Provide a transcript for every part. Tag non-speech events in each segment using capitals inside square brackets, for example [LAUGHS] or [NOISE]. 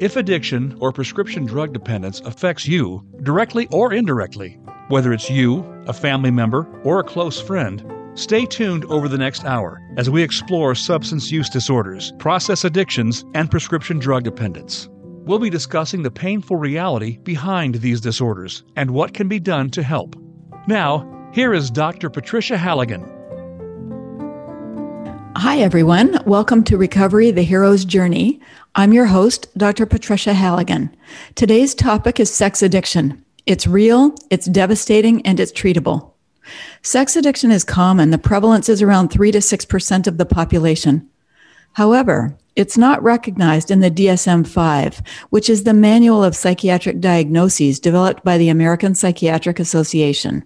if addiction or prescription drug dependence affects you, directly or indirectly, whether it's you, a family member, or a close friend, stay tuned over the next hour as we explore substance use disorders, process addictions, and prescription drug dependence. We'll be discussing the painful reality behind these disorders and what can be done to help. Now, here is Dr. Patricia Halligan. Hi, everyone. Welcome to Recovery the Hero's Journey. I'm your host, Dr. Patricia Halligan. Today's topic is sex addiction. It's real, it's devastating, and it's treatable. Sex addiction is common. The prevalence is around 3 to 6% of the population. However, it's not recognized in the DSM 5, which is the Manual of Psychiatric Diagnoses developed by the American Psychiatric Association.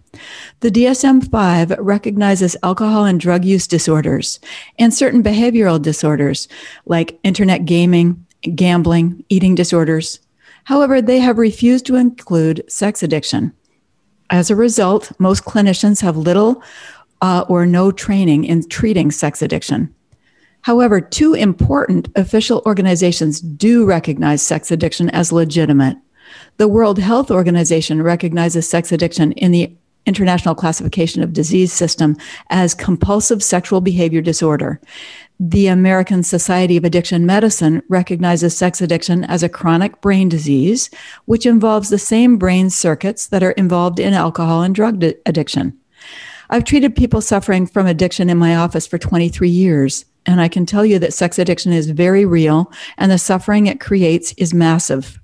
The DSM 5 recognizes alcohol and drug use disorders and certain behavioral disorders like internet gaming, gambling, eating disorders. However, they have refused to include sex addiction. As a result, most clinicians have little uh, or no training in treating sex addiction. However, two important official organizations do recognize sex addiction as legitimate. The World Health Organization recognizes sex addiction in the International Classification of Disease System as compulsive sexual behavior disorder. The American Society of Addiction Medicine recognizes sex addiction as a chronic brain disease, which involves the same brain circuits that are involved in alcohol and drug addiction. I've treated people suffering from addiction in my office for 23 years. And I can tell you that sex addiction is very real and the suffering it creates is massive.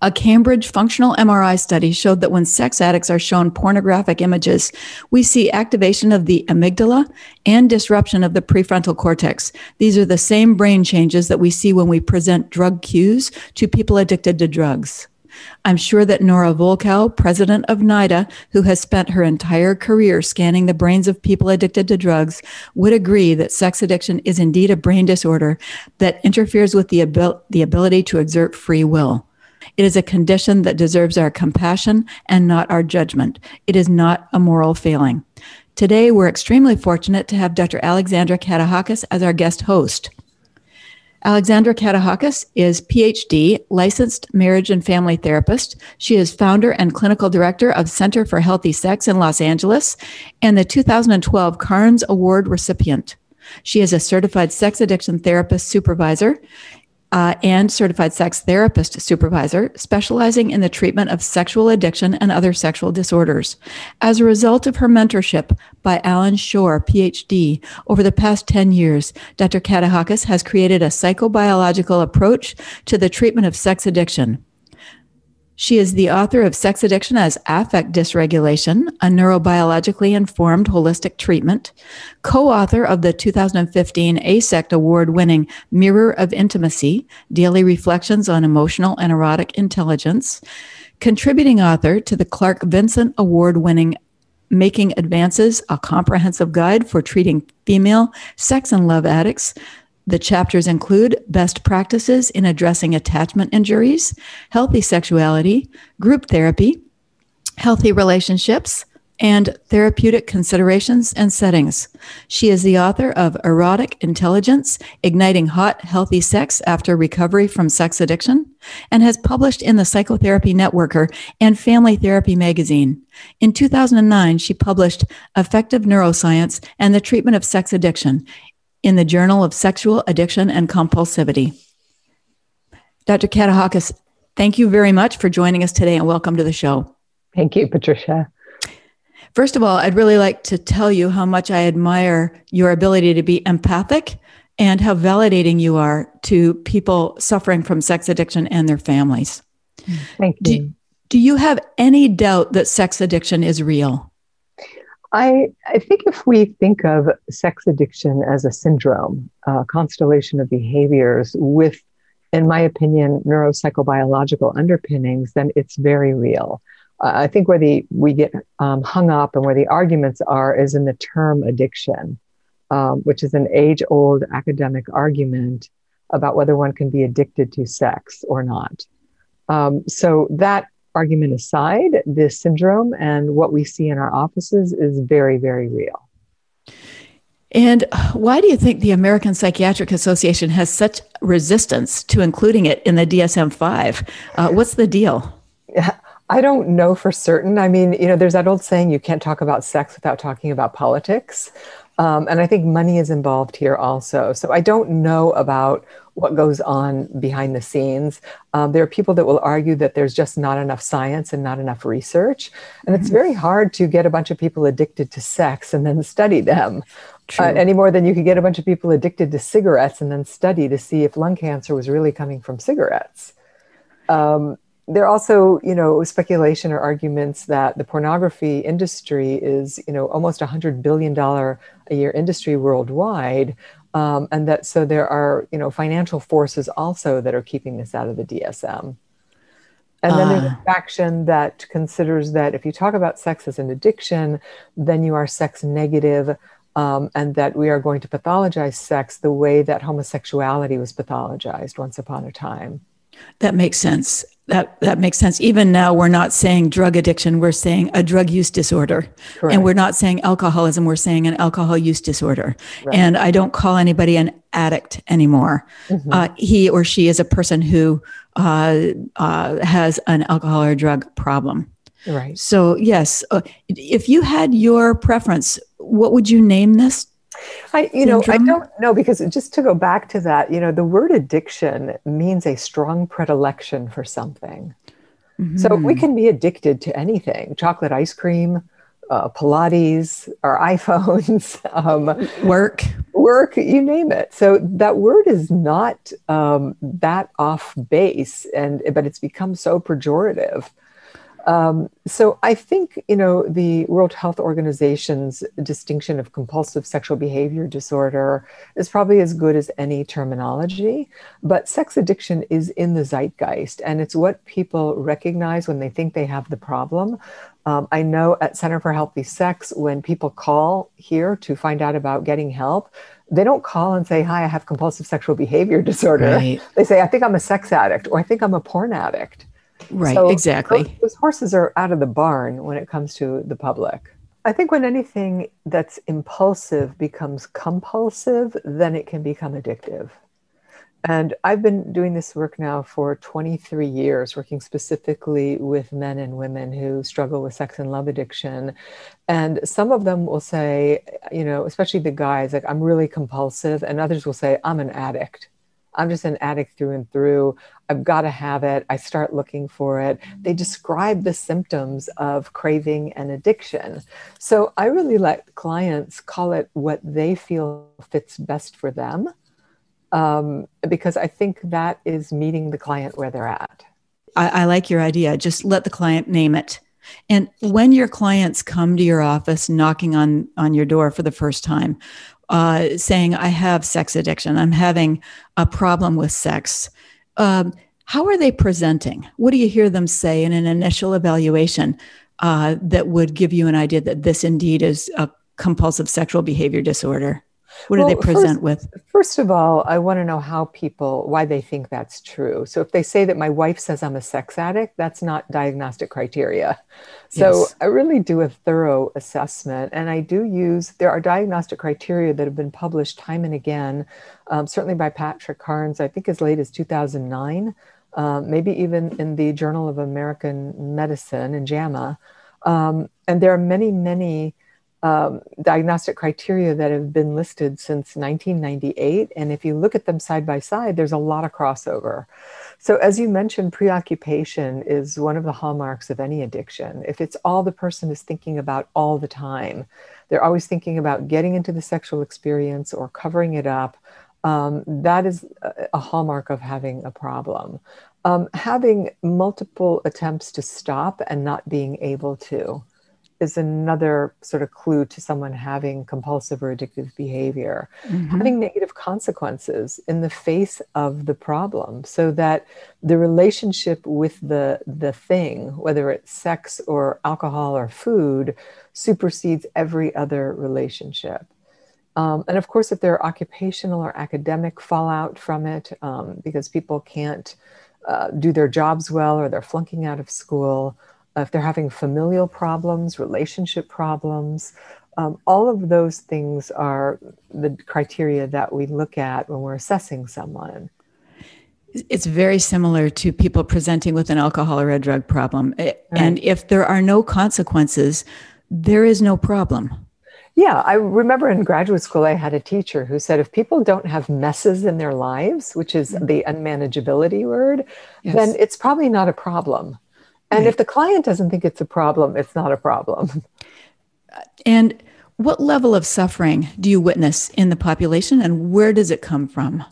A Cambridge functional MRI study showed that when sex addicts are shown pornographic images, we see activation of the amygdala and disruption of the prefrontal cortex. These are the same brain changes that we see when we present drug cues to people addicted to drugs. I'm sure that Nora Volkow, president of NIDA, who has spent her entire career scanning the brains of people addicted to drugs, would agree that sex addiction is indeed a brain disorder that interferes with the, abil- the ability to exert free will. It is a condition that deserves our compassion and not our judgment. It is not a moral failing. Today, we're extremely fortunate to have Dr. Alexandra Katehakis as our guest host. Alexandra Katehakis is PhD, licensed marriage and family therapist. She is founder and clinical director of Center for Healthy Sex in Los Angeles and the 2012 Carnes Award recipient. She is a certified sex addiction therapist supervisor uh, and certified sex therapist supervisor, specializing in the treatment of sexual addiction and other sexual disorders. As a result of her mentorship by Alan Schore, PhD, over the past 10 years, Dr. Katehakis has created a psychobiological approach to the treatment of sex addiction. She is the author of Sex Addiction as Affect Dysregulation, a neurobiologically informed holistic treatment, co author of the 2015 AASECT award winning Mirror of Intimacy Daily Reflections on Emotional and Erotic Intelligence, contributing author to the Clark Vincent award winning Making Advances, a comprehensive guide for treating female sex and love addicts, the chapters include best practices in addressing attachment injuries, healthy sexuality, group therapy, healthy relationships, and therapeutic considerations and settings. She is the author of Erotic Intelligence Igniting Hot, Healthy Sex After Recovery from Sex Addiction and has published in the Psychotherapy Networker and Family Therapy magazine. In 2009, she published Affective Neuroscience and the Treatment of Sex Addiction in the Journal of Sexual Addiction and Compulsivity. Dr. Katehakis, thank you very much for joining us today and welcome to the show. Thank you, Patricia. First of all, I'd really like to tell you how much I admire your ability to be empathic and how validating you are to people suffering from sex addiction and their families. Thank you. Do, do you have any doubt that sex addiction is real? I, I think if we think of sex addiction as a syndrome, a constellation of behaviors with in my opinion, neuropsychobiological underpinnings, then it's very real. Uh, I think where the we get um, hung up and where the arguments are is in the term addiction, um, which is an age-old academic argument about whether one can be addicted to sex or not. Um, so that argument aside, this syndrome and what we see in our offices is very, very real. And why do you think the American Psychiatric Association has such resistance to including it in the DSM 5? Uh, what's the deal? Yeah, [LAUGHS] I don't know for certain. I mean, you know, there's that old saying you can't talk about sex without talking about politics. Um, and I think money is involved here also. So I don't know about what goes on behind the scenes. Um, there are people that will argue that there's just not enough science and not enough research. And it's mm-hmm. very hard to get a bunch of people addicted to sex and then study them. Uh, any more than you could get a bunch of people addicted to cigarettes and then study to see if lung cancer was really coming from cigarettes. Um, there are also, you know, speculation or arguments that the pornography industry is, you know, almost a hundred billion dollar a year industry worldwide, um, and that so there are, you know, financial forces also that are keeping this out of the DSM. And then uh. there's a ah. faction that considers that if you talk about sex as an addiction, then you are sex negative, um, and that we are going to pathologize sex the way that homosexuality was pathologized once upon a time. That makes sense. That that makes sense. Even now, we're not saying drug addiction; we're saying a drug use disorder, Correct. and we're not saying alcoholism. We're saying an alcohol use disorder. Right. And I don't call anybody an addict anymore. Mm-hmm. Uh, he or she is a person who uh, uh, has an alcohol or drug problem. Right. So yes, uh, if you had your preference, what would you name this? I, you know, I don't know because just to go back to that, you know, the word addiction means a strong predilection for something. Mm-hmm. So we can be addicted to anything chocolate ice cream, uh, Pilates, our [LAUGHS] iPhones, um, work, work, you name it. So that word is not um, that off base, and but it's become so pejorative. Um, so I think you know the World Health Organization's distinction of compulsive sexual behavior disorder is probably as good as any terminology. But sex addiction is in the zeitgeist, and it's what people recognize when they think they have the problem. Um, I know at Center for Healthy Sex, when people call here to find out about getting help, they don't call and say, Hi, I have compulsive sexual behavior [LAUGHS] disorder. Right. They say, I think I'm a sex addict or I think I'm a porn addict. Right, so exactly. Those, those horses are out of the barn when it comes to the public. I think when anything that's impulsive becomes compulsive, then it can become addictive. And I've been doing this work now for 23 years, working specifically with men and women who struggle with sex and love addiction. And some of them will say, you know, especially the guys, like, I'm really compulsive. And others will say, I'm an addict. I'm just an addict through and through. I've got to have it. I start looking for it. They describe the symptoms of craving and addiction. So I really let clients call it what they feel fits best for them um, because I think that is meeting the client where they're at. I, I like your idea. Just let the client name it. And when your clients come to your office knocking on, on your door for the first time, uh, saying, I have sex addiction, I'm having a problem with sex. Um, how are they presenting? What do you hear them say in an initial evaluation uh, that would give you an idea that this indeed is a compulsive sexual behavior disorder? What well, do they present first, with? First of all, I want to know how people, why they think that's true. So if they say that my wife says I'm a sex addict, that's not diagnostic criteria. So yes. I really do a thorough assessment. And I do use, there are diagnostic criteria that have been published time and again, um, certainly by Patrick Carnes, I think as late as 2009, um, maybe even in the Journal of American Medicine in JAMA. Um, and there are many, many um, diagnostic criteria that have been listed since 1998. And if you look at them side by side, there's a lot of crossover. So, as you mentioned, preoccupation is one of the hallmarks of any addiction. If it's all the person is thinking about all the time, they're always thinking about getting into the sexual experience or covering it up. Um, that is a hallmark of having a problem. Um, having multiple attempts to stop and not being able to is another sort of clue to someone having compulsive or addictive behavior. Mm-hmm. Having negative consequences in the face of the problem so that the relationship with the, the thing, whether it's sex or alcohol or food, supersedes every other relationship. Um, and of course, if there are occupational or academic fallout from it, um, because people can't uh, do their jobs well or they're flunking out of school, if they're having familial problems, relationship problems, um, all of those things are the criteria that we look at when we're assessing someone. It's very similar to people presenting with an alcohol or a drug problem. Right. And if there are no consequences, there is no problem. Yeah, I remember in graduate school, I had a teacher who said if people don't have messes in their lives, which is mm-hmm. the unmanageability word, yes. then it's probably not a problem. And right. if the client doesn't think it's a problem, it's not a problem. And what level of suffering do you witness in the population and where does it come from?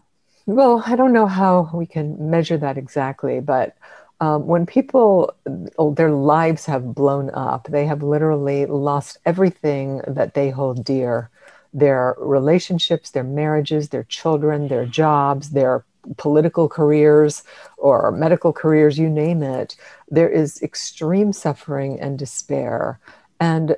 Well, I don't know how we can measure that exactly, but um, when people, oh, their lives have blown up, they have literally lost everything that they hold dear their relationships, their marriages, their children, their jobs, their political careers or medical careers, you name it, there is extreme suffering and despair and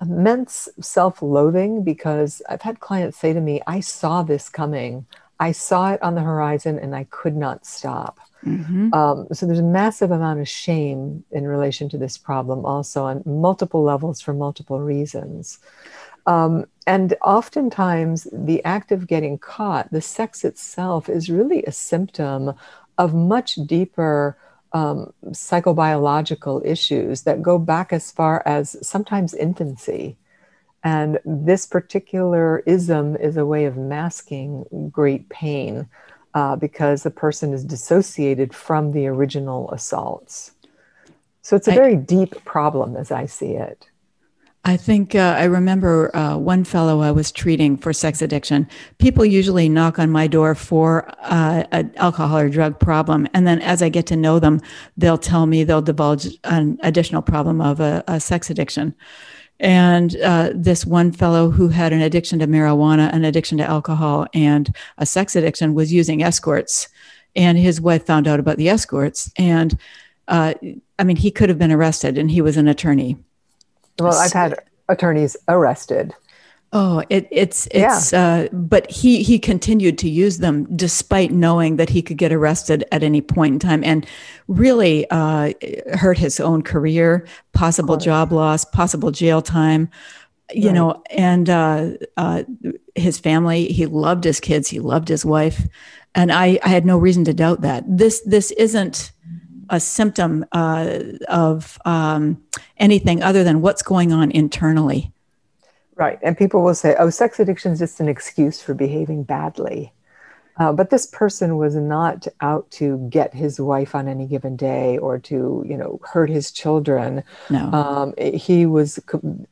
immense self loathing because I've had clients say to me, I saw this coming. I saw it on the horizon and I could not stop. Mm-hmm. Um, so there's a massive amount of shame in relation to this problem, also on multiple levels for multiple reasons. Um, and oftentimes, the act of getting caught, the sex itself, is really a symptom of much deeper um, psychobiological issues that go back as far as sometimes infancy. And this particular ism is a way of masking great pain uh, because the person is dissociated from the original assaults. So it's a very I, deep problem as I see it. I think uh, I remember uh, one fellow I was treating for sex addiction. People usually knock on my door for uh, an alcohol or drug problem. And then as I get to know them, they'll tell me they'll divulge an additional problem of a, a sex addiction. And uh, this one fellow who had an addiction to marijuana, an addiction to alcohol, and a sex addiction was using escorts. And his wife found out about the escorts. And uh, I mean, he could have been arrested, and he was an attorney well, I've had attorneys arrested. Oh, it, it's it's. Yeah. Uh, but he he continued to use them despite knowing that he could get arrested at any point in time, and really uh, hurt his own career, possible job loss, possible jail time. You right. know, and uh, uh, his family. He loved his kids. He loved his wife, and I I had no reason to doubt that. This this isn't a symptom uh, of um, anything other than what's going on internally. Right. And people will say, oh, sex addiction is just an excuse for behaving badly. Uh, but this person was not out to get his wife on any given day or to, you know, hurt his children. No. Um, he was,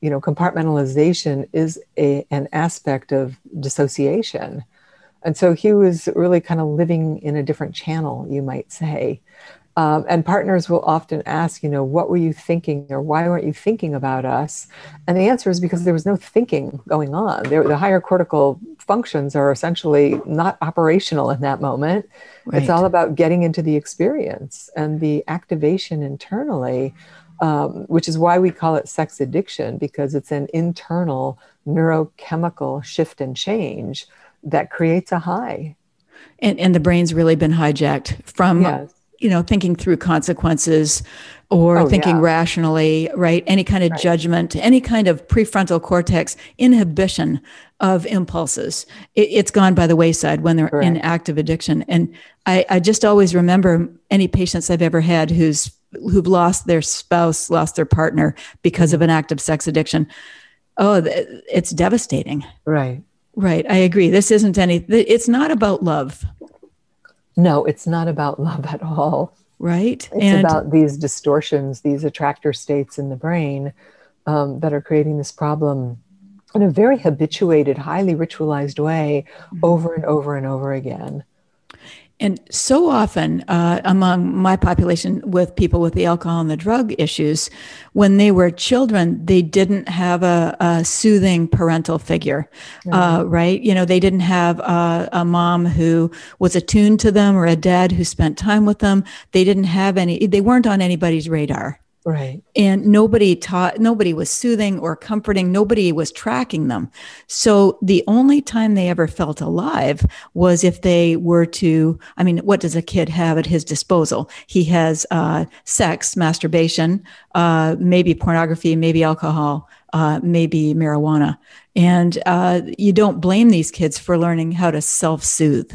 you know, compartmentalization is a, an aspect of dissociation. And so he was really kind of living in a different channel, you might say. Um, and partners will often ask, you know, what were you thinking or why weren't you thinking about us? And the answer is because there was no thinking going on. There, the higher cortical functions are essentially not operational in that moment. Right. It's all about getting into the experience and the activation internally, um, which is why we call it sex addiction, because it's an internal neurochemical shift and change that creates a high. And, and the brain's really been hijacked from yes you know thinking through consequences or oh, thinking yeah. rationally right? Any kind of right. judgment any kind of prefrontal cortex inhibition of impulses. It, has gone by the wayside when they're Correct. in active addiction. And I, I just always remember any patients i've ever had who's who've lost their spouse lost their partner because of mm-hmm. an active sex addiction. Oh it's devastating. Right. Right. I agree. This isn't any it's not about love no, it's not about [LAUGHS] love at all. Right. It's and about these distortions, these attractor states in the brain um, that are creating this problem in a very habituated, highly ritualized way mm-hmm. over and over and over again. And so often uh, among my population with people with the alcohol and the drug issues, when they were children, they didn't have a, a soothing parental figure, mm-hmm. uh, right? You know, they didn't have a, a, mom who was attuned to them or a dad who spent time with them. They didn't have any, they weren't on anybody's radar. Right. And nobody taught, nobody was soothing or comforting, nobody was tracking them. So the only time they ever felt alive was if they were to, I mean, what does a kid have at his disposal? He has uh, sex, masturbation, uh, maybe pornography, maybe alcohol, uh, maybe marijuana. And uh, you don't blame these kids for learning how to self soothe.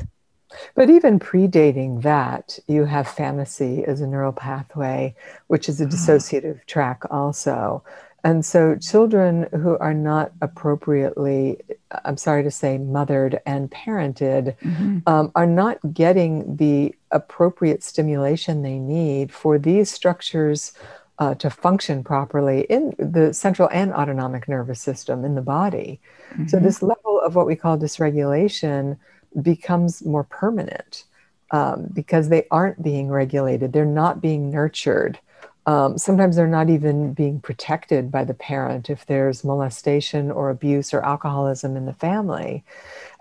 But even predating that, you have fantasy as a neural pathway, which is a ah. dissociative track also. And so, children who are not appropriately, I'm sorry to say, mothered and parented, mm-hmm. um, are not getting the appropriate stimulation they need for these structures uh, to function properly in the central and autonomic nervous system in the body. Mm-hmm. So, this level of what we call dysregulation becomes more permanent um, because they aren't being regulated, they're not being nurtured. Um, sometimes they're not even being protected by the parent if there's molestation or abuse or alcoholism in the family.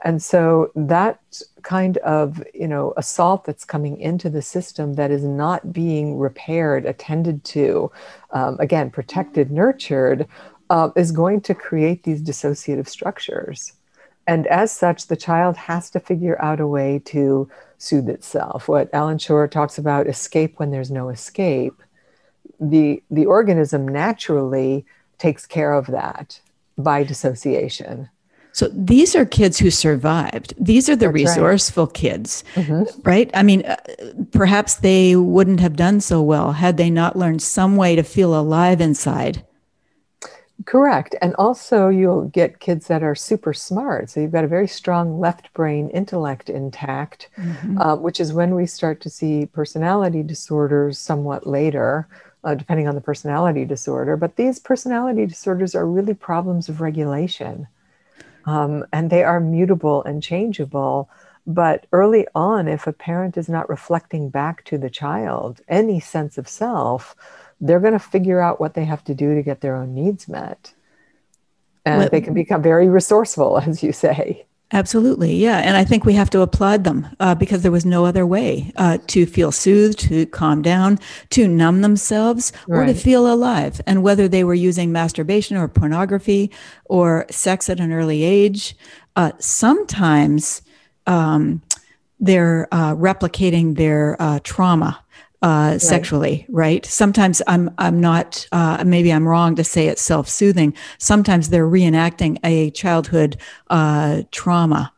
And so that kind of, you know, assault that's coming into the system that is not being repaired, attended to, um, again, protected, nurtured, uh, is going to create these dissociative structures. And as such, the child has to figure out a way to soothe itself. What Alan Schore talks about escape when there's no escape. The, the organism naturally takes care of that by dissociation. So these are kids who survived. These are the That's resourceful right. kids, mm-hmm. right? I mean, uh, perhaps they wouldn't have done so well had they not learned some way to feel alive inside Correct. And also, you'll get kids that are super smart. So, you've got a very strong left brain intellect intact, mm-hmm. uh, which is when we start to see personality disorders somewhat later, uh, depending on the personality disorder. But these personality disorders are really problems of regulation, um, and they are mutable and changeable. But early on, if a parent is not reflecting back to the child any sense of self, they're going to figure out what they have to do to get their own needs met. And they can become very resourceful, [LAUGHS] as you say. Absolutely, yeah. And I think we have to applaud them uh, because there was no other way uh, to feel soothed, to calm down, to numb themselves, right. or to feel alive. And whether they were using masturbation or pornography or sex at an early age, uh, sometimes um, they're uh, replicating their uh, trauma uh, right. sexually, right? Sometimes I'm I'm not uh, maybe I'm wrong to say it's self soothing. Sometimes they're reenacting a childhood uh, trauma.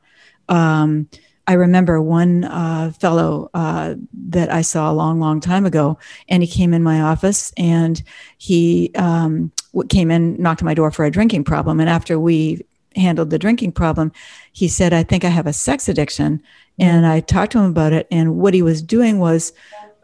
Um, I remember one uh, fellow uh, that I saw a long, long time ago, and he came in my office and he um, came in, knocked on my door for a drinking problem, and after we handled the drinking problem, he said, "I think I have a sex addiction," mm-hmm. and I talked to him about it, and what he was doing was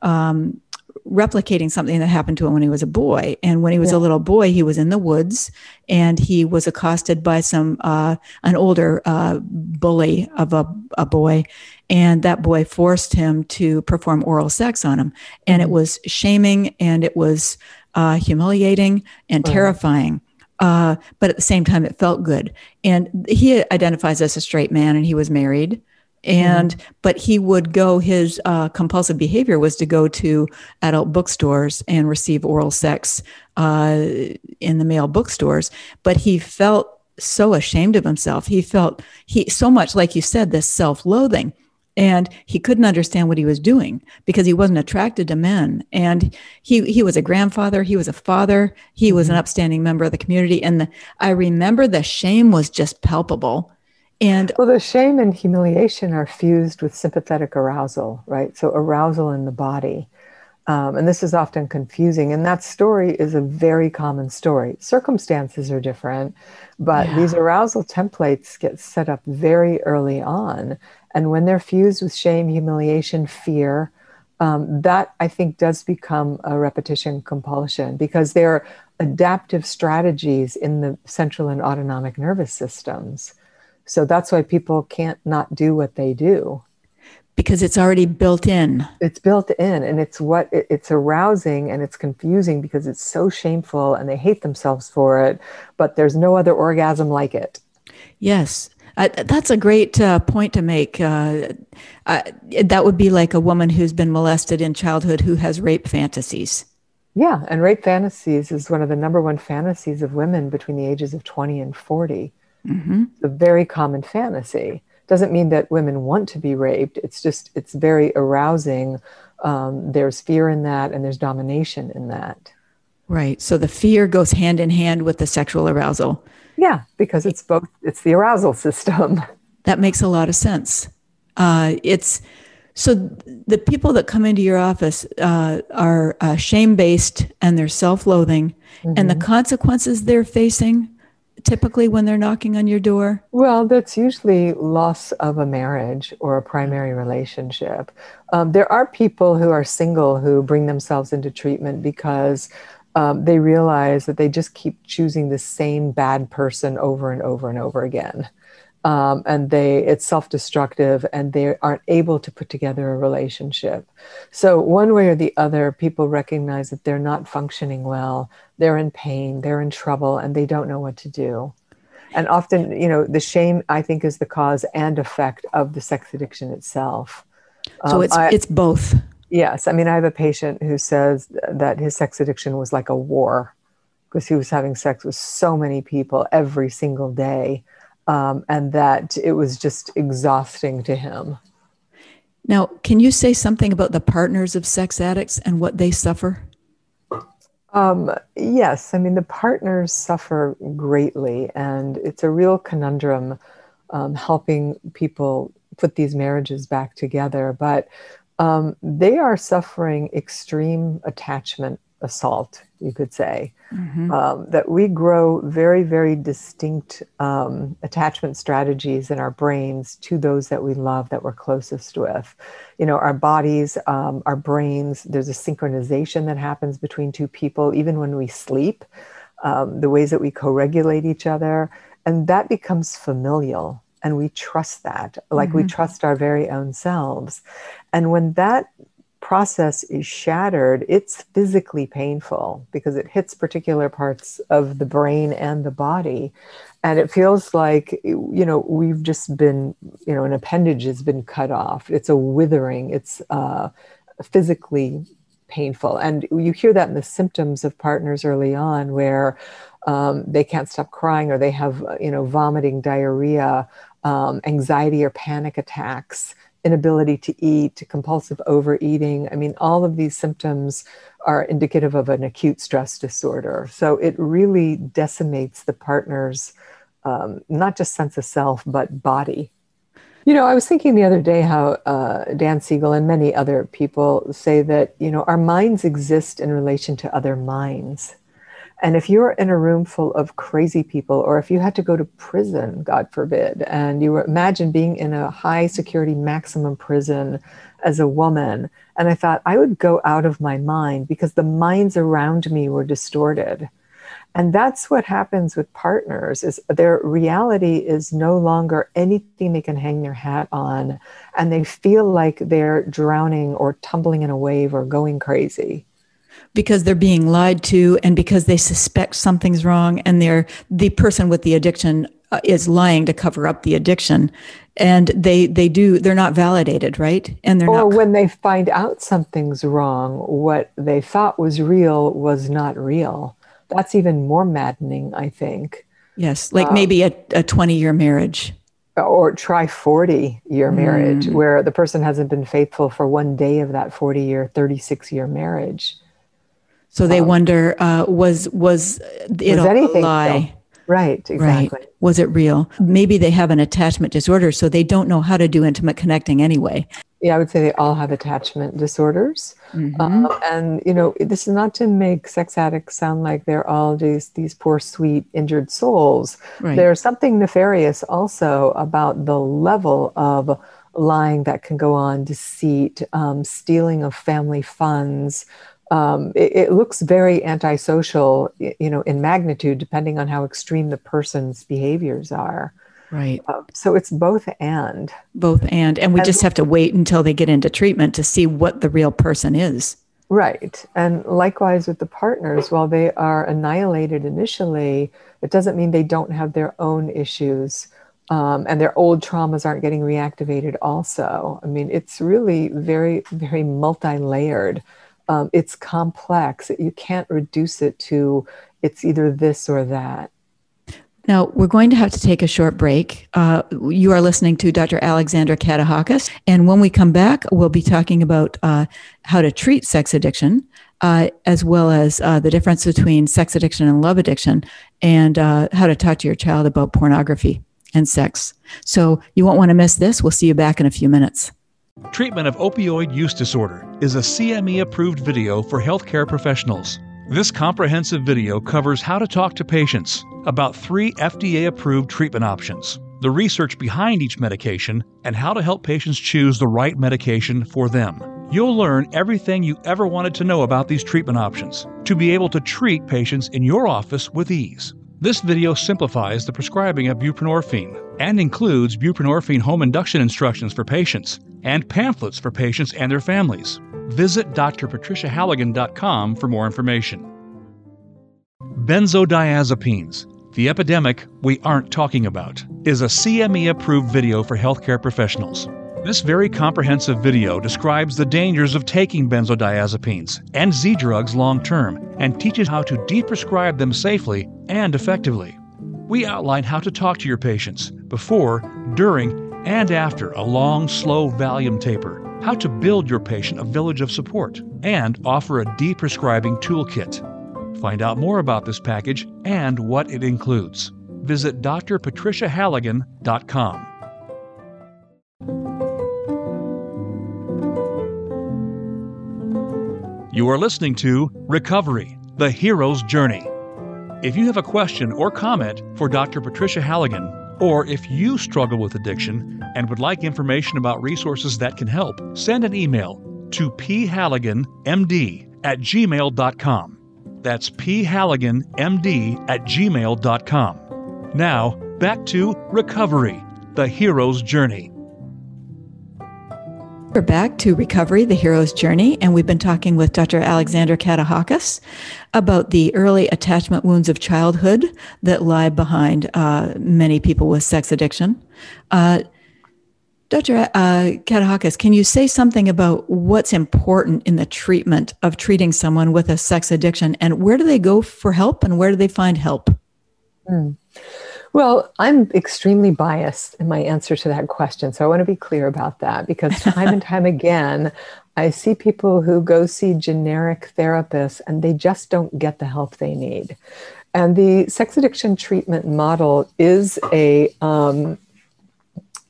um, replicating something that happened to him when he was a boy. And when he was yeah. a little boy, he was in the woods and he was accosted by some uh, an older uh, bully of a, a boy, and that boy forced him to perform oral sex on him, and it mm-hmm. was shaming and it was uh, humiliating and terrifying. Uh, but at the same time, it felt good. And he identifies as a straight man, and he was married and mm-hmm. but he would go his uh, compulsive behavior was to go to adult bookstores and receive oral sex uh, in the male bookstores. But he felt so ashamed of himself. He felt he so much like you said this self-loathing. And he couldn't understand what he was doing because he wasn't attracted to men. And he he was a grandfather. He was a father. He was an mm-hmm. upstanding member of the community. And the, i remember the shame was just palpable and well, the shame and humiliation are fused with sympathetic arousal, right? So, arousal in the body. Um, and this is often confusing. And that story is a very common story. Circumstances are different, but yeah. these arousal templates get set up very early on. And when they're fused with shame, humiliation, fear, um, that I think does become a repetition compulsion because they're adaptive strategies in the central and autonomic nervous systems. So that's why people can't not do what they do. because it's already built in. It's built in, and it's what it, it's arousing and it's confusing because it's so shameful and they hate themselves for it, but there's no other orgasm like it. Yes. Uh, that's a great uh, point to make. Uh, uh that would be like a woman who's been molested in childhood who has rape fantasies. Yeah, and rape fantasies is one of the number one fantasies of women between the ages of 20 and 40. Mm-hmm. It's a very common fantasy. Doesn't mean that women want to be raped. It's just, it's very arousing. Um, there's fear in that and there's domination in that. Right. So the fear goes hand in hand with the sexual arousal. Yeah, because it's both, it's the arousal system. [LAUGHS] That makes a lot of sense. Uh, it's so the people that come into your office uh, are uh, shame based and they're self loathing, mm-hmm. and the mm-hmm. consequences they're facing typically when they're knocking on your door? Well, that's usually loss of a marriage or a primary relationship. Um, there are people who are single who bring themselves into treatment because um, they realize that they just keep choosing the same bad person over and over and over again. Um, and they it's self-destructive and they aren't able to put together a relationship. So one way or the other people recognize that they're not functioning well they're in pain they're in trouble and they don't know what to do. And often you know the shame i think is the cause and effect of the sex addiction itself. So um, it's I, it's both. Yes. I mean, I have a patient who says that his sex addiction was like a war because he was having sex with so many people every single day um, and that it was just exhausting to him. Now, can you say something about the partners of sex addicts and what they suffer? Um, yes. I mean, the partners suffer greatly, and it's a real conundrum um, helping people put these marriages back together. But um, they are suffering extreme attachment assault, you could say. Mm-hmm. Um, that we grow very, very distinct um, attachment strategies in our brains to those that we love, that we're closest with. You know, our bodies, um, our brains, there's a synchronization that happens between two people, even when we sleep, um, the ways that we co regulate each other. And that becomes familial and we trust that like mm-hmm. we trust our very own selves and when that process is shattered it's physically painful because it hits particular parts of the brain and the body. And it feels like you know we've just been you know an appendage has been cut off. It's a withering. It's uh, physically painful. And you hear that in the symptoms of partners early on where um, they can't stop crying or they have you know vomiting diarrhea um, anxiety or panic attacks, inability to eat, compulsive overeating. I mean, all of these symptoms are indicative of an acute stress disorder. So it really decimates the partner's um, not just sense of self, but body. You know, I was thinking the other day how uh, Dan Siegel and many other people say that, you know, our minds exist in relation to other minds. And if you're in a room full of crazy people, or if you had to go to prison, God forbid, and you were, imagine being in a high security maximum prison as a woman, and I thought I would go out of my mind because the minds around me were distorted. And that's what happens with partners is their reality is no longer anything they can hang their hat on and they feel like they're drowning or tumbling in a wave or going crazy because they're being lied to and because they suspect something's wrong and they're the person with the addiction uh, is lying to cover up the addiction. And they they do they're not validated right? And they're or not when they find out something's wrong what they thought was real was not real. That's even more maddening i think. Yes like um, maybe a, a 20 year marriage. Or try 40 year marriage mm. where the person hasn't been faithful for one day of that 40 year 36 year marriage so they um, wonder, uh, was was it was anything, a lie? Right, exactly. Right. Was it real? Maybe they have an attachment disorder, so they don't know how to do intimate connecting anyway. Yeah, I would say they all have attachment disorders. Mm-hmm. Um, and, you know, this is not to make sex addicts sound like they're all these, these poor, sweet, injured souls. Right. There's something nefarious also about the level of lying that can go on, deceit, um, stealing of family funds, um, it, it, looks very antisocial, you know, in magnitude, depending on how extreme the person's behaviors are. Right. Uh, so it's both and. Both and. And we and, just have to wait until they get into treatment to see what the real person is. Right. And likewise with the partners, while they are annihilated initially, it doesn't mean they don't have their own issues um, and their old traumas aren't getting reactivated also. I mean, it's really very, very multi layered. Um, it's complex. You can't reduce it to it's either this or that. Now, we're going to have to take a short break. Uh, you are listening to Dr. Alexandra Katehakis. And when we come back, we'll be talking about uh, how to treat sex addiction, uh, as well as uh, the difference between sex addiction and love addiction, and uh, how to talk to your child about pornography and sex. So you won't want to miss this. We'll see you back in a few minutes. Treatment of opioid use disorder is a CME approved video for healthcare professionals. This comprehensive video covers how to talk to patients about three FDA approved treatment options, the research behind each medication, and how to help patients choose the right medication for them. You'll learn everything you ever wanted to know about these treatment options to be able to treat patients in your office with ease. This video simplifies the prescribing of buprenorphine and includes buprenorphine home induction instructions for patients and pamphlets for patients and their families. Visit drpatriciahalligan.com for more information. Benzodiazepines, the epidemic we aren't talking about, is a CME approved video for healthcare professionals. This very comprehensive video describes the dangers of taking benzodiazepines and Z drugs long term and teaches how to deprescribe them safely and effectively. We outline how to talk to your patients before, during, and after a long, slow Valium taper how to build your patient a village of support, and offer a deprescribing toolkit. Find out more about this package and what it includes. Visit drpatriciahalligan.com. You are listening to Recovery, the Hero's Journey. If you have a question or comment for Dr. Patricia Halligan, or if you struggle with addiction and would like information about resources that can help, send an email to phalliganmd at gmail.com. That's phalliganmd at gmail.com. Now, back to recovery, the hero's journey. We're back to Recovery, the Hero's Journey, and we've been talking with Dr. Alexander Katehakis about the early attachment wounds of childhood that lie behind uh, many people with sex addiction. Uh, Dr. Uh, Katehakis, can you say something about what's important in the treatment of treating someone with a sex addiction, and where do they go for help, and where do they find help? Mm. Well, I'm extremely biased in my answer to that question. So I want to be clear about that because time and time again, I see people who go see generic therapists and they just don't get the help they need. And the sex addiction treatment model is a um,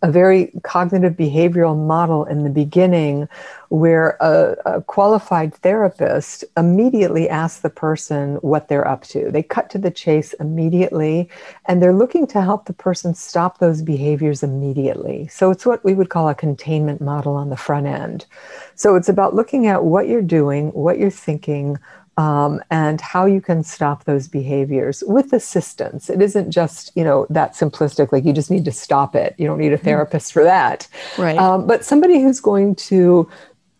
a very cognitive behavioral model in the beginning where a, a, qualified therapist immediately asks the person what they're up to. They cut to the chase immediately and they're looking to help the person stop those behaviors immediately. So it's what we would call a containment model on the front end. So it's about looking at what you're doing, what you're thinking, um, and how you can stop those behaviors with assistance. It isn't just you know that simplistic, like you just need to stop it. You don't need a mm-hmm. therapist for that, right? Um, but somebody who's going to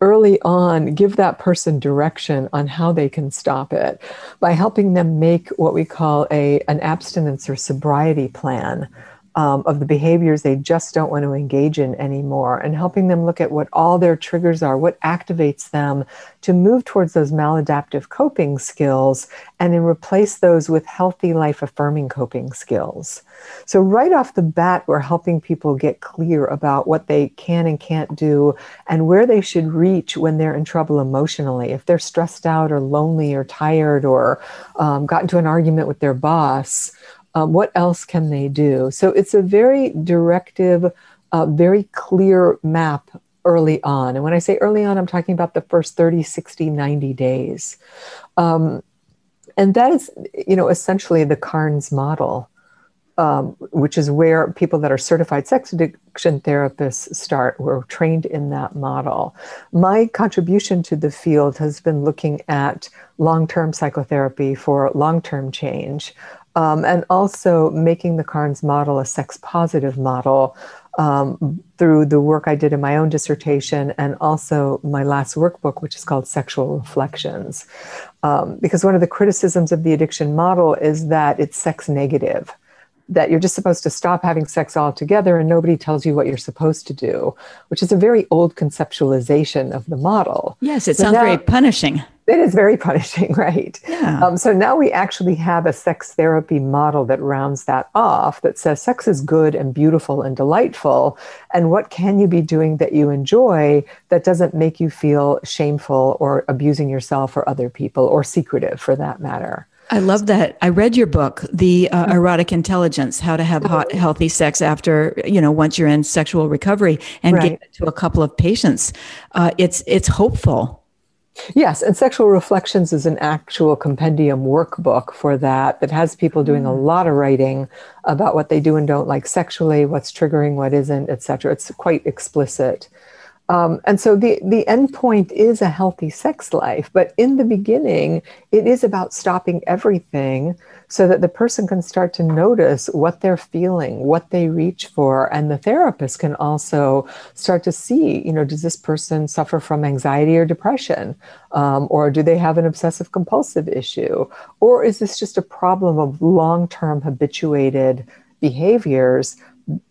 early on give that person direction on how they can stop it by helping them make what we call a an abstinence or sobriety plan um, of the behaviors they just don't want to engage in anymore and helping them look at what all their triggers are, what activates them to move towards those maladaptive coping skills and then replace those with healthy, life affirming coping skills. So, right off the bat, we're helping people get clear about what they can and can't do and where they should reach when they're in trouble emotionally. If they're stressed out or lonely or tired or um, got into an argument with their boss, um, what else can they do? So it's a very directive, uh, very clear map early on. And when I say early on, I'm talking about the first 30, 60, 90 days. Um, and that is, you know, essentially the Carnes model, um, which is where people that are certified sex addiction therapists start. We're trained in that model. My contribution to the field has been looking at long term psychotherapy for long term change um, and also making the Carnes model a sex positive model um, through the work I did in my own dissertation and also my last workbook, which is called Sexual Reflections. Um, because one of the criticisms of the addiction model is that it's sex negative that you're just supposed to stop having sex altogether and nobody tells you what you're supposed to do, which is a very old conceptualization of the model. Yes, it so sounds very punishing. It is very [LAUGHS] punishing, right? Yeah. Um, so now we actually have a sex therapy model that rounds that off that says sex is good and beautiful and delightful. And what can you be doing that you enjoy that doesn't make you feel shameful or abusing yourself or other people or secretive for that matter? I love that. I read your book, The uh, Erotic Intelligence: How to Have Hot, Healthy Sex After you know once you're in sexual recovery, and right. gave it to a couple of patients. Uh, it's it's hopeful. Yes, and Sexual Reflections is an actual compendium workbook for that that has people doing a mm. lot of writing about what they do and don't like sexually, what's triggering, what isn't, etc. It's quite explicit. Um, and so the, the end point is a healthy sex life. But in the beginning, it is about stopping everything so that the person can start to notice what they're feeling, what they reach for. And the therapist can also start to see, you know, does this person suffer from anxiety or depression? Um, or do they have an obsessive compulsive issue? Or is this just a problem of long term habituated behaviors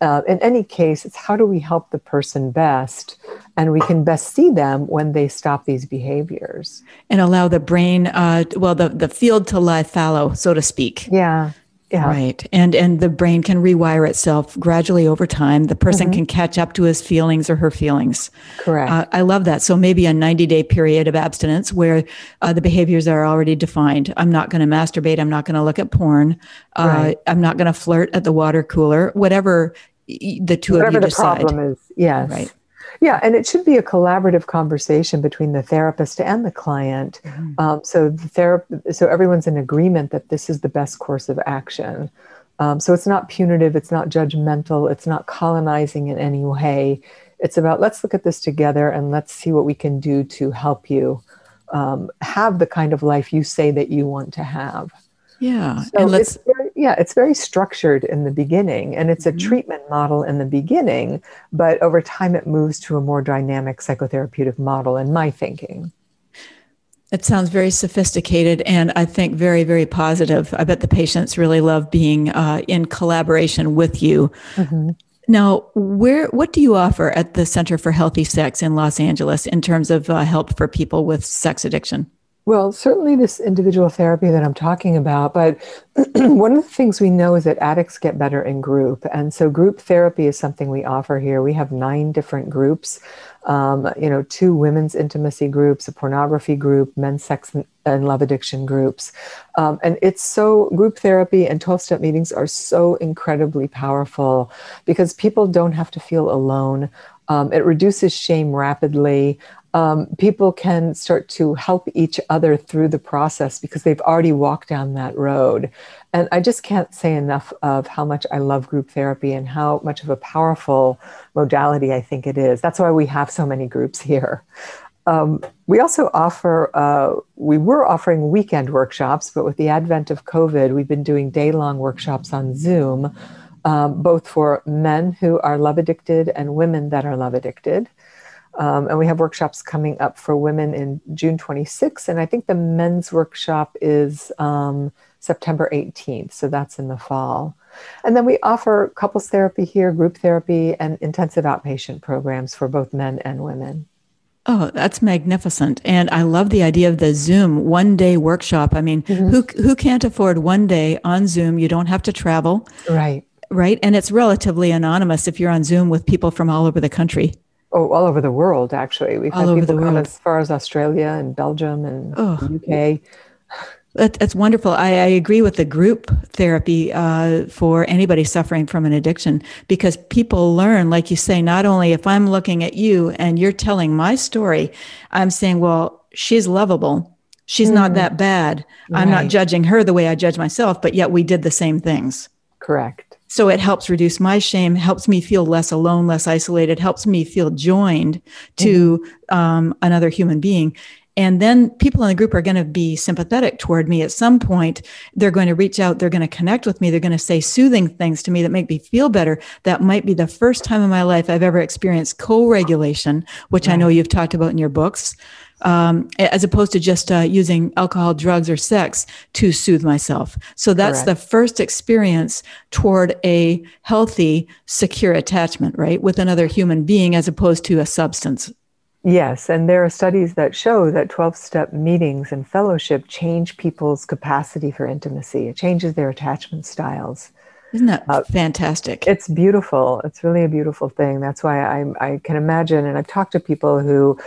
uh, in any case, it's how do we help the person best? And we can best see them when they stop these behaviors. And allow the brain, uh, well, the, the field to lie fallow, so to speak. Yeah. Yeah. Right. And and the brain can rewire itself gradually over time. The person mm-hmm. can catch up to his feelings or her feelings. Correct. Uh, I love that. So maybe a 90 day period of abstinence where uh, the behaviors are already defined. I'm not going to masturbate. I'm not going to look at porn. Uh, right. I'm not going to flirt at the water cooler. Whatever the two Whatever of you the decide. problem is. Yes. Right. Yeah, and it should be a collaborative conversation between the therapist and the client. Mm-hmm. Um, so the therap- so everyone's in agreement that this is the best course of action. Um, so it's not punitive, it's not judgmental, it's not colonizing in any way. It's about let's look at this together and let's see what we can do to help you um, have the kind of life you say that you want to have. Yeah, so. It's very, yeah, it's very structured in the beginning, and it's a mm-hmm. treatment model in the beginning, but over time it moves to a more dynamic psychotherapeutic model. In my thinking, it sounds very sophisticated, and I think very, very positive. I bet the patients really love being uh, in collaboration with you. Mm-hmm. Now, where what do you offer at the Center for Healthy Sex in Los Angeles in terms of uh, help for people with sex addiction? Well, certainly this individual therapy that I'm talking about, but [CLEARS THROAT] one of the things we know is that addicts get better in group. And so group therapy is something we offer here. We have nine different groups, um, you know, two women's intimacy groups, a pornography group, men's sex and love addiction groups. Um, and it's so, group therapy and 12 step meetings are so incredibly powerful because people don't have to feel alone. Um, it reduces shame rapidly um, people can start to help each other through the process because they've already walked down that road. And I just can't say enough of how much I love group therapy and how much of a powerful modality I think it is. That's why we have so many groups here. Um, we also offer, uh, we were offering weekend workshops, but with the advent of COVID, we've been doing day long workshops on Zoom, um, both for men who are love addicted and women that are love addicted. Um, and we have workshops coming up for women in June 26th. And I think the men's workshop is um, September 18th. So that's in the fall. And then we offer couples therapy here, group therapy, and intensive outpatient programs for both men and women. Oh, that's magnificent. And I love the idea of the Zoom one day workshop. I mean, mm-hmm. who who can't afford one day on Zoom? You don't have to travel. Right. Right. And it's relatively anonymous if you're on Zoom with people from all over the country. Oh, all over the world, actually. We've all had people come as far as Australia and Belgium and oh, the UK. That, that's wonderful. I, I, agree with the group therapy uh, for anybody suffering from an addiction because people learn, like you say, not only if I'm looking at you and you're telling my story, I'm saying, well, she's lovable. She's mm. not that bad. Right. I'm not judging her the way I judge myself, but yet we did the same things. Correct. So it helps reduce my shame, helps me feel less alone, less isolated, helps me feel joined to mm-hmm. um, another human being. and then people in the group are going to be sympathetic toward me at some point they're going to reach out they're going to connect with me they're going to say soothing things to me that make me feel better that might be the first time in my life i've ever experienced co-regulation which right. i know you've talked about in your books um, as opposed to just uh, using alcohol, drugs, or sex to soothe myself. So that's Correct. the first experience toward a healthy, secure attachment, right, with another human being as opposed to a substance. Yes, and there are studies that show that 12 step meetings and fellowship change people's capacity for intimacy. It changes their attachment styles. Isn't that uh, fantastic? It's beautiful. It's really a beautiful thing. That's why I, I can imagine, and I've talked to people who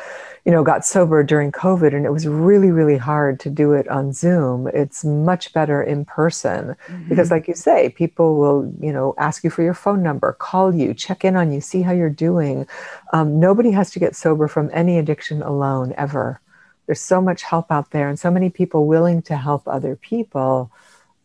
you know, got sober during COVID and it was really, really hard to do it on Zoom. It's much better in person mm-hmm. because, like you say, people will, you know, ask you for your phone number, call you, check in on you, see how you're doing. Um, nobody has to get sober from any addiction alone ever. There's so much help out there and so many people willing to help other people.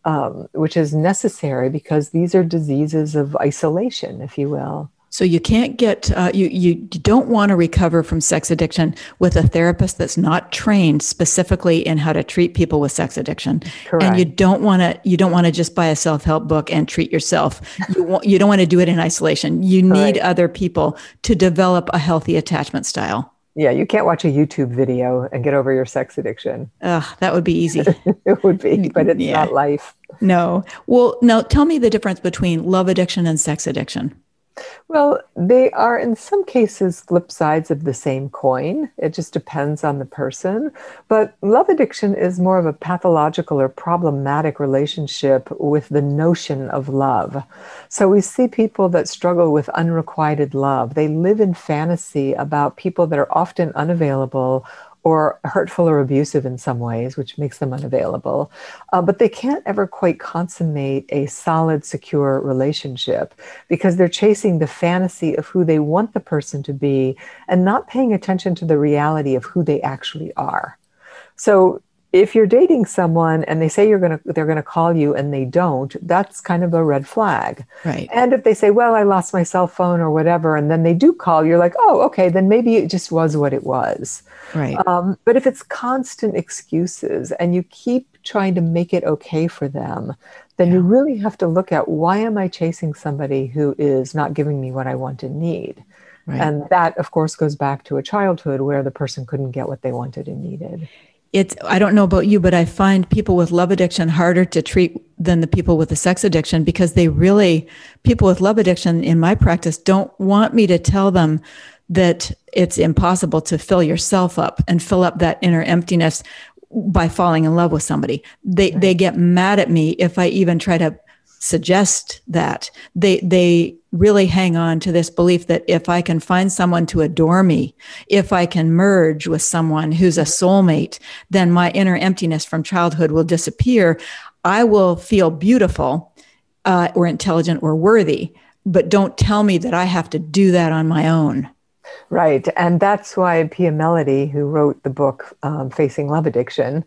Um, which is necessary because these are diseases of isolation, if you will. So you can't get uh, you you don't want to recover from sex addiction with a therapist that's not trained specifically in how to treat people with sex addiction. Correct. And you don't want to you don't want to just buy a self help book and treat yourself. You want you don't want to do it in isolation. You need other people to develop a healthy attachment style. Yeah, you can't watch a YouTube video and get over your sex addiction. Ugh, that would be easy. [LAUGHS] it would be, but it's yeah. not life. No. Well, now tell me the difference between love addiction and sex addiction. Well, they are in some cases flip sides of the same coin. It just depends on the person. But love addiction is more of a pathological or problematic relationship with the notion of love. So we see people that struggle with unrequited love. They live in fantasy about people that are often unavailable or hurtful or abusive in some ways, which makes them unavailable. Uh, but they can't ever quite consummate a solid, secure relationship because they're chasing the fantasy of who they want the person to be and not paying attention to the reality of who they actually are. So if you're dating someone and they say you're going to they're going to call you and they don't that's kind of a red flag. Right. And if they say well i lost my cell phone or whatever and then they do call you're like oh okay then maybe it just was what it was. Right. Um, but if it's constant excuses and you keep trying to make it okay for them then yeah. you really have to look at why am i chasing somebody who is not giving me what i want and need? Right. and that of course goes back to a childhood where the person couldn't get what they wanted and needed it's i don't know about you but i find people with love addiction harder to treat than the people with the sex addiction because they really people with love addiction in my practice don't want me to tell them that it's impossible to fill yourself up and fill up that inner emptiness by falling in love with somebody they right. they get mad at me if i even try to suggest that they they really hang on to this belief that if I can find someone to adore me, if I can merge with someone who's a soulmate, then my inner emptiness from childhood will disappear. I will feel beautiful uh, or intelligent or worthy, but don't tell me that I have to do that on my own. Right. And that's why Pia Mellody, who wrote the book um, Facing Love Addiction,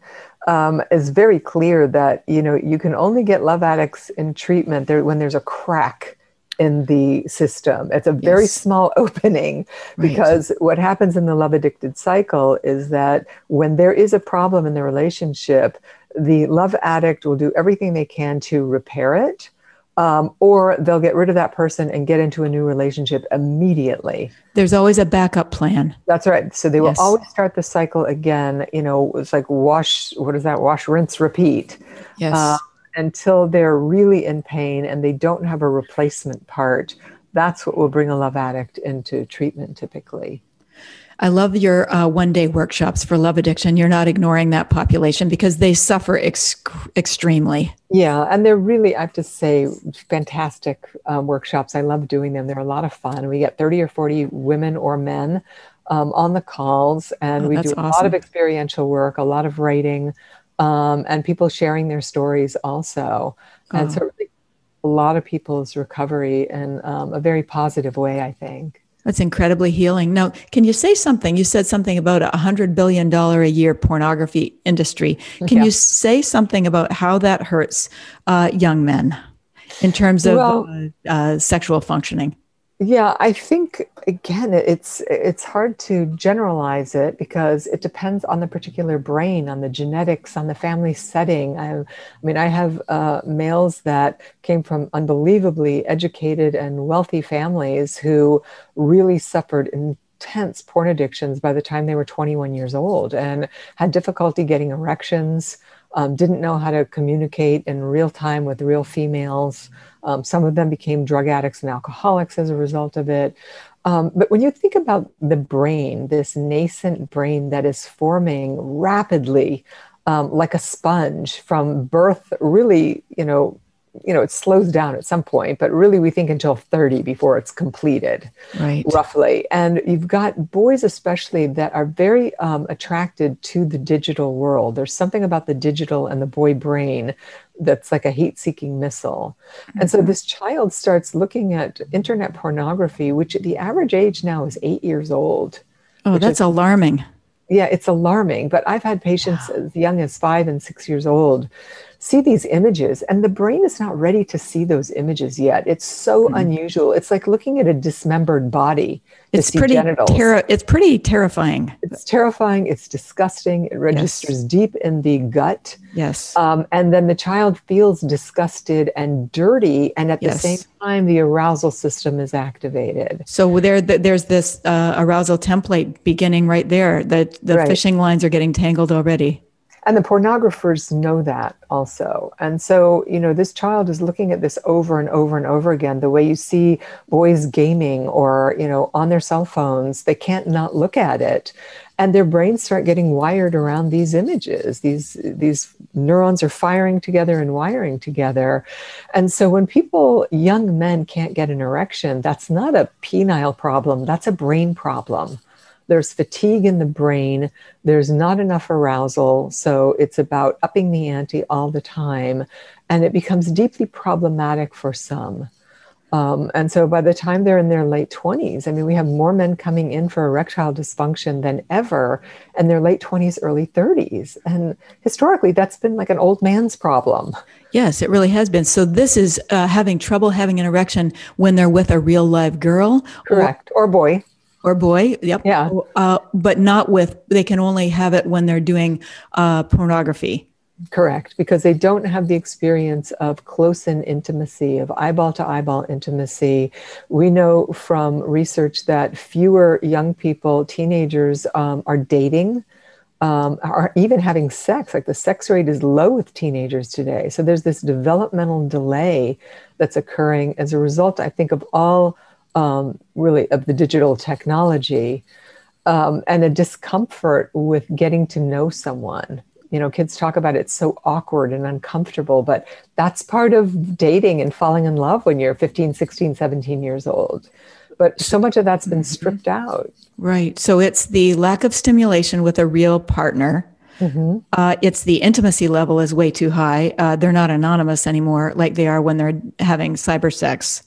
um, is very clear that, you know, you can only get love addicts in treatment there when there's a crack in the system. It's a very yes. small [LAUGHS] opening because right. what happens in the love addicted cycle is that when there is a problem in the relationship, the love addict will do everything they can to repair it. Um, or they'll get rid of that person and get into a new relationship immediately. There's always a backup plan. That's right. So they will yes. always start the cycle again. You know, it's like wash, what is that? Wash, rinse, repeat. Yes. Uh, until they're really in pain and they don't have a replacement part. That's what will bring a love addict into treatment typically. I love your uh, one day workshops for love addiction. You're not ignoring that population because they suffer ex- extremely. Yeah, and they're really, I have to say, fantastic um, workshops. I love doing them. They're a lot of fun. We get 30 or 40 women or men um, on the calls, and oh, we do a awesome. lot of experiential work, a lot of writing, um, and people sharing their stories also. Oh. And so, really, a lot of people's recovery in um, a very positive way, I think. That's incredibly healing. Now, can you say something? You said something about a hundred billion dollar a year pornography industry. Can yeah. you say something about how that hurts uh, young men in terms of well, uh, uh, sexual functioning? Yeah, I think again it's it's hard to generalize it because it depends on the particular brain, on the genetics, on the family setting. I, I mean, I have uh, males that came from unbelievably educated and wealthy families who really suffered intense porn addictions by the time they were 21 years old and had difficulty getting erections. Um, didn't know how to communicate in real time with real females. Um, some of them became drug addicts and alcoholics as a result of it. Um, but when you think about the brain, this nascent brain that is forming rapidly, um, like a sponge from birth, really, you know, you know, it slows down at some point, but really we think until 30 before it's completed, right? Roughly. And you've got boys, especially, that are very um, attracted to the digital world. There's something about the digital and the boy brain that's like a heat seeking missile. Mm-hmm. And so mm-hmm. this child starts looking at internet pornography, which the average age now is eight years old. Oh, that's is, alarming. Yeah, it's alarming. But I've had patients wow. as young as five and six years old see these images and the brain is not ready to see those images yet. It's so mm-hmm. unusual. It's like looking at a dismembered body it's pretty ter- it's pretty terrifying. It's terrifying. It's disgusting. It registers yes. deep in the gut. Yes. Um, and then the child feels disgusted and dirty and at yes. the same time the arousal system is activated. So there there's this uh, arousal template beginning right there that the right. fishing lines are getting tangled already and the pornographers know that also. And so, you know, this child is looking at this over and over and over again. The way you see boys gaming or, you know, on their cell phones, they can't not look at it. And their brains start getting wired around these images. These, these neurons are firing together and wiring together. And so when people, young men, can't get an erection, that's not a penile problem, that's a brain problem there's fatigue in the brain, there's not enough arousal. So it's about upping the ante all the time. And it becomes deeply problematic for some. Um, and so by the time they're in their late 20s, I mean, we have more men coming in for erectile dysfunction than ever in their late 20s, early 30s. And historically, that's been like an old man's problem. Yes, it really has been. So this is uh, having trouble having an erection when they're with a real live girl? Correct. Or, or boy or boy. Yep. Yeah. Uh, but not with, they can only have it when they're doing uh, pornography. Correct, because they don't have the experience of close in intimacy, of eyeball to eyeball intimacy. We know from research that fewer young people, teenagers, um, are dating. Um, are even having sex. Like the sex rate is low with teenagers today. So there's this developmental delay that's occurring as a result, I think, of all um, really of the digital technology um, and a discomfort with getting to know someone you know kids talk about it so awkward and uncomfortable but that's part of dating and falling in love when you're 15 16 17 years old but so much of that's been mm-hmm. stripped out right so it's the lack of stimulation with a real partner Mm-hmm. Uh, it's the intimacy level is way too high. Uh, they're not anonymous anymore, like they are when they're having cyber sex.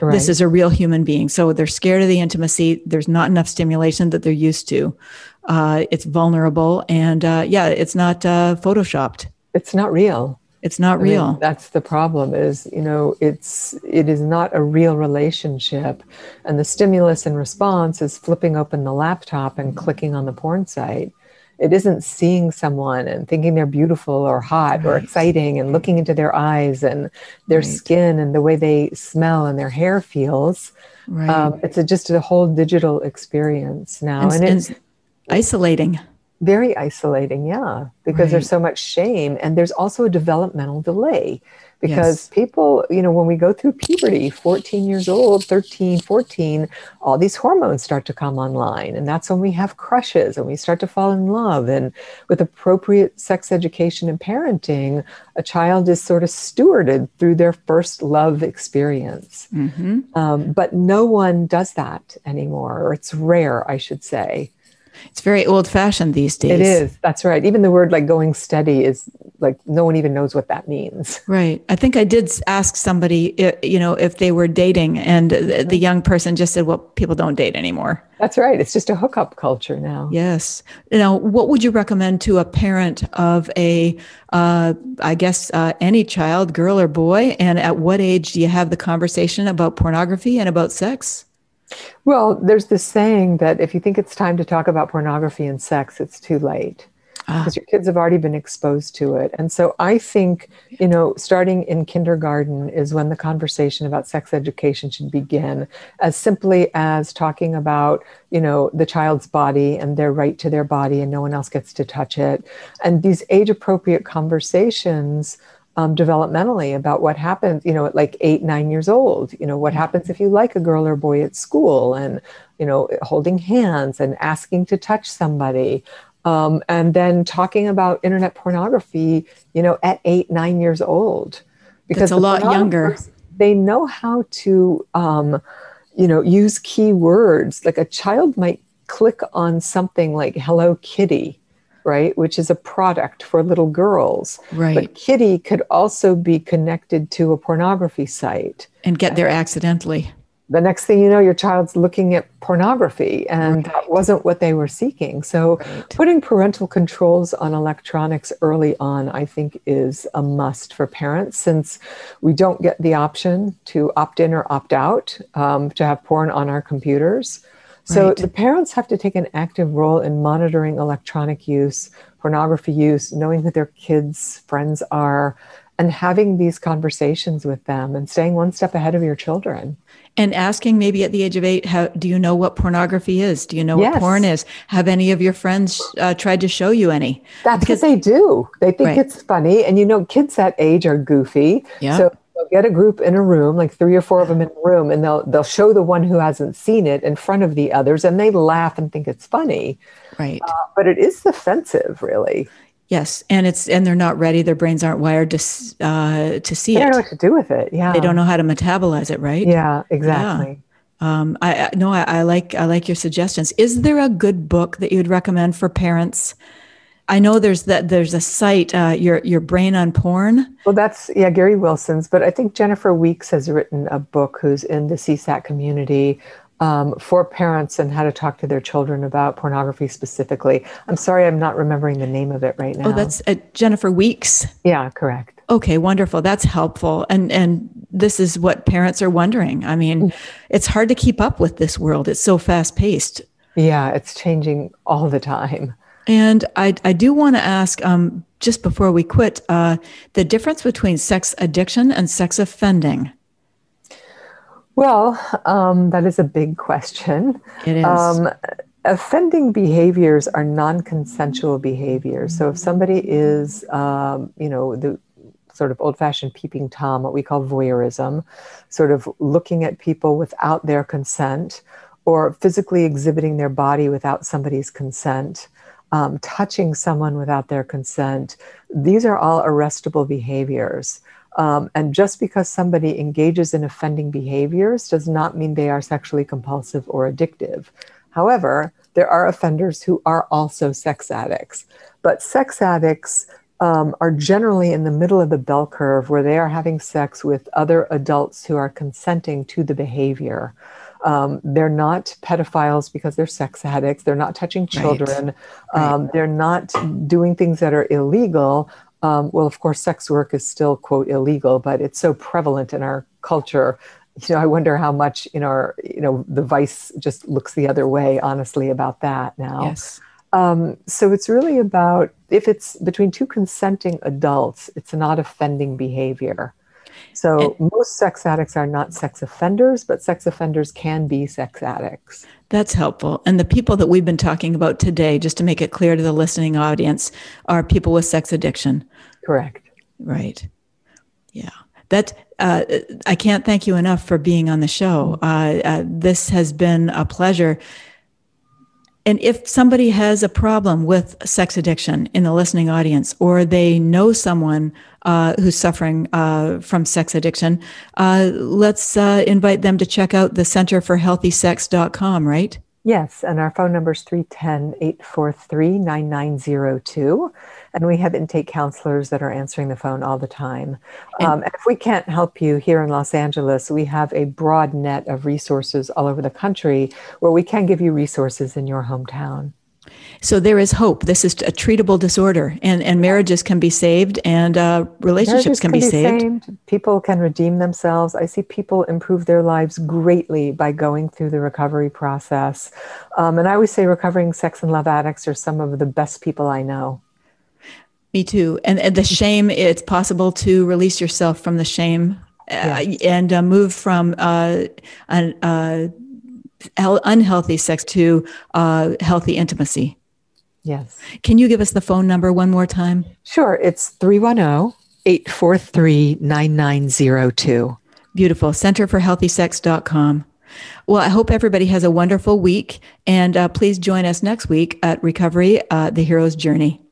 Right. This is a real human being. So they're scared of the intimacy. There's not enough stimulation that they're used to. Uh, it's vulnerable. And uh, yeah, it's not uh, photoshopped. It's not real. It's not real. I mean, that's the problem is, you know, it's, it is not a real relationship. And the stimulus and response is flipping open the laptop and clicking on the porn site it isn't seeing someone and thinking they're beautiful or hot right. or exciting and looking into their eyes and their right. skin and the way they smell and their hair feels. Right. Um, it's a, just a whole digital experience now. And, and it's and isolating. Very isolating, yeah, because there's so much shame. And there's also a developmental delay because yes. people you know when we go through puberty 14 years old 13 14 all these hormones start to come online and that's when we have crushes and we start to fall in love and with appropriate sex education and parenting a child is sort of stewarded through their first love experience mm-hmm. um, but no one does that anymore or it's rare i should say it's very old fashioned these days. It is. That's right. Even the word like going steady is like no one even knows what that means. [LAUGHS] Right. I think I did ask somebody, you know, if they were dating, and the young person just said, "Well, people don't date anymore." That's right. It's just a hookup culture now. Yes. Now, what would you recommend to a parent of a, uh, I guess, uh, any child, girl or boy, and at what age do you have the conversation about pornography and about sex? Well, there's this saying that if you think it's time to talk about pornography and sex, it's too late because ah. your kids have already been exposed to it. And so I think, you know, starting in kindergarten is when the conversation about sex education should begin, as simply as talking about, you know, the child's body and their right to their body and no one else gets to touch it. And these age appropriate conversations. Um, developmentally about what happens, you know, at like eight, nine years old, you know, what happens if you like a girl or boy at school and, you know, holding hands and asking to touch somebody. Um, and then talking about internet pornography, you know, at eight, nine years old. Because That's a lot younger. They know how to, um, you know, use keywords. Like a child might click on something like Hello Kitty, right? Which is a product for little girls. Right. But Kitty could also be connected to a pornography site. And get there accidentally the next thing you know, your child's looking at pornography, and right. that wasn't what they were seeking. So, right. putting parental controls on electronics early on, I think, is a must for parents since we don't get the option to opt in or opt out um, to have porn on our computers. So, right. the parents have to take an active role in monitoring electronic use, pornography use, knowing who their kids' friends are, and having these conversations with them and staying one step ahead of your children and asking maybe at the age of eight how do you know what pornography is do you know yes. what porn is have any of your friends uh, tried to show you any that's because what they do they think right. it's funny and you know kids that age are goofy yeah. so get a group in a room like three or four of them in a room and they'll they'll show the one who hasn't seen it in front of the others and they laugh and think it's funny right uh, but it is offensive really Yes, and it's and they're not ready. Their brains aren't wired to uh, to see they it. They don't know what to do with it. Yeah, they don't know how to metabolize it. Right. Yeah, exactly. Yeah. Um, I, I no, I, I, like I like your suggestions. Is there a good book that you'd recommend for parents? I know there's that there's a site, uh, your your brain on porn. Well, that's yeah, Gary Wilson's, but I think Jennifer Weeks has written a book who's in the CSAT community um, for parents and how to talk to their children about pornography specifically. I'm sorry, I'm not remembering the name of it right oh, now. Oh, that's uh, Jennifer Weeks. Yeah, correct. Okay, wonderful. That's helpful. And and this is what parents are wondering. I mean, mm-hmm. it's hard to keep up with this world. It's so fast paced. Yeah, it's changing all the time. And I I do want to ask um, just before we quit uh, the difference between sex addiction and sex offending. Well, um, that is a big question. It is. Um, offending behaviors are non-consensual behaviors. So if somebody is, um, you know, the sort of old-fashioned peeping tom, what we call voyeurism, sort of looking at people without their consent, or physically exhibiting their body without somebody's consent. Um, touching someone without their consent, these are all arrestable behaviors. Um, and just because somebody engages in offending behaviors does not mean they are sexually compulsive or addictive. However, there are offenders who are also sex addicts. But sex addicts um, are generally in the middle of the bell curve where they are having sex with other adults who are consenting to the behavior. Um, they're not pedophiles because they're sex addicts. They're not touching children. Right. Um, right. They're not doing things that are illegal, um, well, of course, sex work is still, quote, illegal, but it's so prevalent in our culture. You know, I wonder how much in our, you know, the vice just looks the other way, honestly, about that now. Yes. Um, so it's really about if it's between two consenting adults, it's not offending behavior. So and, most sex addicts are not sex offenders, but sex offenders can be sex addicts. That's helpful. And the people that we've been talking about today, just to make it clear to the listening audience, are people with sex addiction. Correct. Right. Yeah. That uh, I can't thank you enough for being on the show. Uh, uh, this has been a pleasure. And if somebody has a problem with sex addiction in the listening audience, or they know someone uh, who's suffering uh, from sex addiction, uh, let's uh, invite them to check out the Center for right? Yes, and our phone number is 310 843 9902. And we have intake counselors that are answering the phone all the time. Um, and if we can't help you here in Los Angeles, we have a broad net of resources all over the country where we can give you resources in your hometown. So there is hope. This is a treatable disorder, and, and marriages can be saved, and uh, relationships can, can, be, be saved. saved. People can redeem themselves. I see people improve their lives greatly by going through the recovery process. Um, and I always say recovering sex and love addicts are some of the best people I know. Me too. And, and the shame, it's possible to release yourself from the shame uh, and uh, move from uh, an uh, unhealthy sex to uh, healthy intimacy. Yes. Can you give us the phone number one more time? Sure. It's 310 843 9902. Beautiful. Centerforhealthysex.com. Well, I hope everybody has a wonderful week. And uh, please join us next week at Recovery, uh, the Hero's Journey.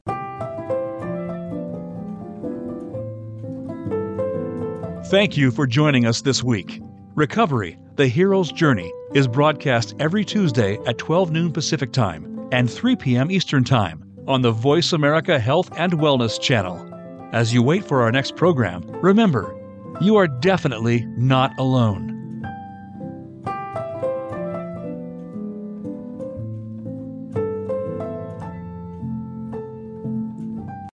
Thank you for joining us this week. Recovery, the Hero's Journey is broadcast every Tuesday at 12 noon Pacific Time and 3 p.m. Eastern Time on the Voice America Health and Wellness channel. As you wait for our next program, remember, you are definitely not alone.